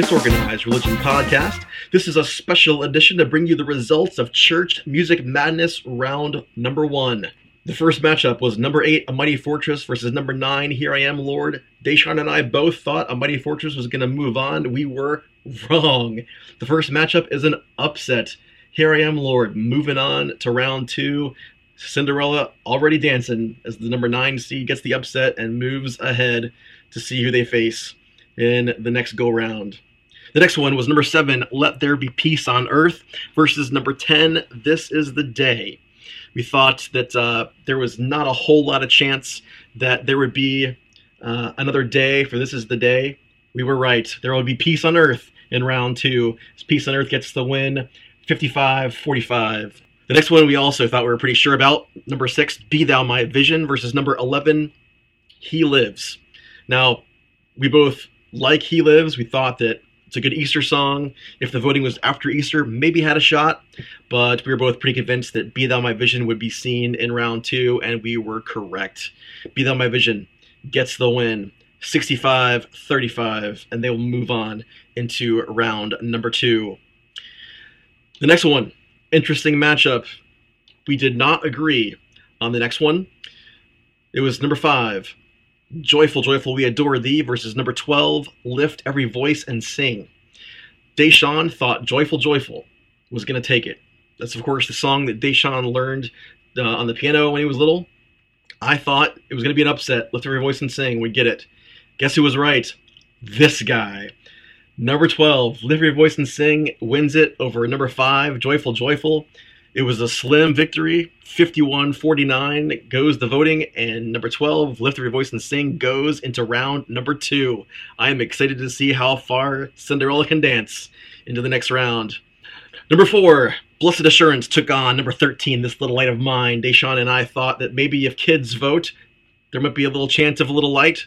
Disorganized Religion Podcast. This is a special edition to bring you the results of Church Music Madness round number one. The first matchup was number eight, A Mighty Fortress, versus number nine, Here I Am, Lord. Deshawn and I both thought A Mighty Fortress was going to move on. We were wrong. The first matchup is an upset. Here I Am, Lord, moving on to round two. Cinderella already dancing as the number nine seed gets the upset and moves ahead to see who they face in the next go round. The next one was number seven, Let There Be Peace on Earth, versus number 10, This Is the Day. We thought that uh, there was not a whole lot of chance that there would be uh, another day for This Is the Day. We were right. There will be peace on Earth in round two. Peace on Earth gets the win 55 45. The next one we also thought we were pretty sure about. Number six, Be Thou My Vision versus number 11, He Lives. Now, we both like He Lives. We thought that it's a good Easter song. If the voting was after Easter, maybe had a shot, but we were both pretty convinced that Be Thou My Vision would be seen in round two, and we were correct. Be Thou My Vision gets the win 65 35, and they will move on into round number two. The next one, interesting matchup. We did not agree on the next one. It was number five, Joyful, Joyful, We Adore Thee versus number 12, Lift Every Voice and Sing. Deshaun thought Joyful, Joyful was going to take it. That's, of course, the song that Deshaun learned uh, on the piano when he was little. I thought it was going to be an upset. Lift Every Voice and Sing. We get it. Guess who was right? This guy. Number 12, Lift Every Voice and Sing, wins it over number 5, Joyful Joyful. It was a slim victory, 51 49 goes the voting, and number 12, Lift Your Voice and Sing, goes into round number 2. I am excited to see how far Cinderella can dance into the next round. Number 4, Blessed Assurance took on number 13, This Little Light of Mine. Deshaun and I thought that maybe if kids vote, there might be a little chance of a little light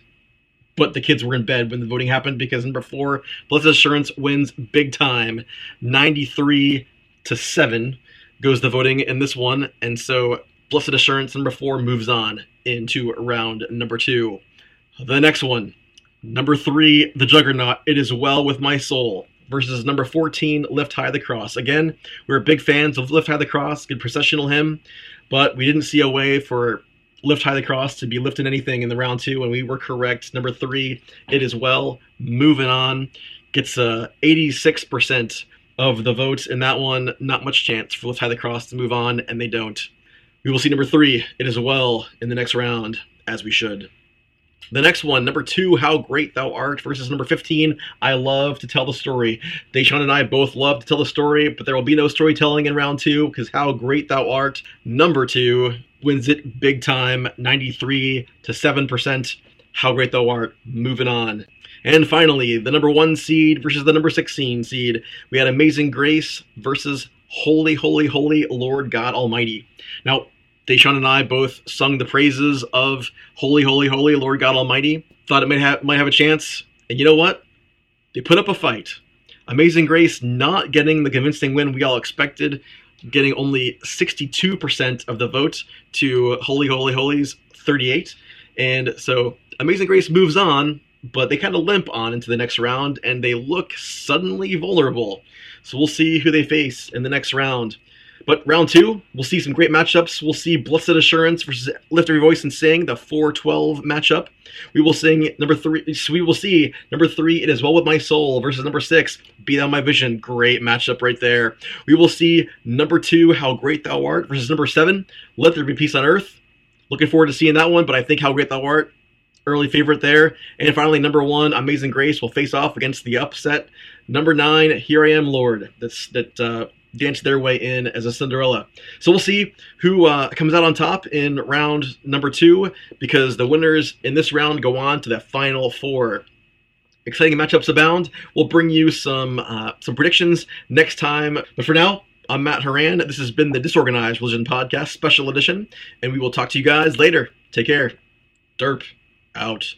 but the kids were in bed when the voting happened because number four, Blessed Assurance wins big time, 93 to 7 goes the voting in this one. And so Blessed Assurance number four moves on into round number two. The next one, number three, The Juggernaut, It Is Well With My Soul versus number 14, Lift High the Cross. Again, we are big fans of Lift High the Cross, good processional hymn, but we didn't see a way for lift high the cross to be lifting anything in the round two, and we were correct. Number three, it is well. Moving on, gets a 86% of the votes in that one. Not much chance for lift high the cross to move on, and they don't. We will see number three, it is well, in the next round, as we should. The next one, number two, How Great Thou Art, versus number 15, I Love to Tell the Story. Deshaun and I both love to tell the story, but there will be no storytelling in round two because How Great Thou Art, number two, wins it big time, 93 to 7%. How Great Thou Art, moving on. And finally, the number one seed versus the number 16 seed. We had Amazing Grace versus Holy, Holy, Holy Lord God Almighty. Now, Deshaun and I both sung the praises of Holy, Holy, Holy Lord God Almighty. Thought it might have might have a chance, and you know what? They put up a fight. Amazing Grace not getting the convincing win we all expected, getting only 62% of the vote to Holy, Holy, Holy's 38. And so Amazing Grace moves on, but they kind of limp on into the next round, and they look suddenly vulnerable. So we'll see who they face in the next round. But round two, we'll see some great matchups. We'll see Blessed Assurance versus Lift Every Voice and Sing, the 4-12 matchup. We will sing number three. We will see number three. It is well with my soul versus number six. Be thou my vision. Great matchup right there. We will see number two. How great thou art versus number seven. Let there be peace on earth. Looking forward to seeing that one. But I think how great thou art. Early favorite there. And finally, number one, Amazing Grace will face off against the upset. Number nine, Here I Am, Lord. That's that. Uh, dance their way in as a Cinderella. So we'll see who uh, comes out on top in round number two because the winners in this round go on to the final four. Exciting matchups abound. We'll bring you some uh, some predictions next time. But for now, I'm Matt Haran. This has been the Disorganized Religion Podcast, special edition, and we will talk to you guys later. Take care. Derp out.